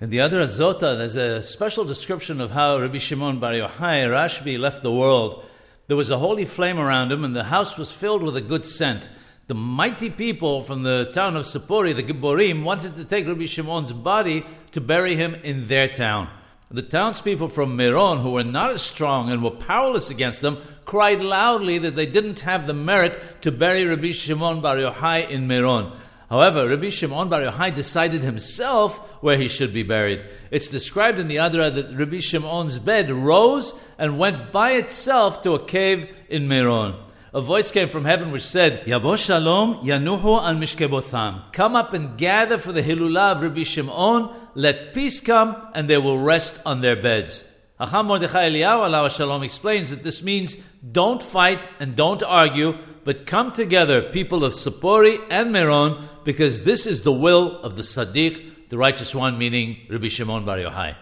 In the Idra Zuta, there's a special description of how Rabbi Shimon Bar Yochai, Rashbi, left the world. There was a holy flame around him, and the house was filled with a good scent. The mighty people from the town of Sapori, the Gibborim, wanted to take Rabbi Shimon's body to bury him in their town. The townspeople from Meron, who were not as strong and were powerless against them, cried loudly that they didn't have the merit to bury Rabbi Shimon Bar Yochai in Meron. However, Rabbi Shimon Bar Yochai decided himself where he should be buried. It's described in the Adra that Rabbi Shimon's bed rose and went by itself to a cave in Meron a voice came from heaven which said, Yabo Shalom, Yanuhu al Mishkebotham. Come up and gather for the Hilulah of Rabbi Shimon, let peace come, and they will rest on their beds. Hacham Mordechai Eliyahu Allah Shalom explains that this means don't fight and don't argue, but come together, people of Sapori and Meron, because this is the will of the Sadiq, the righteous one, meaning Rabbi Shimon Bar Yochai.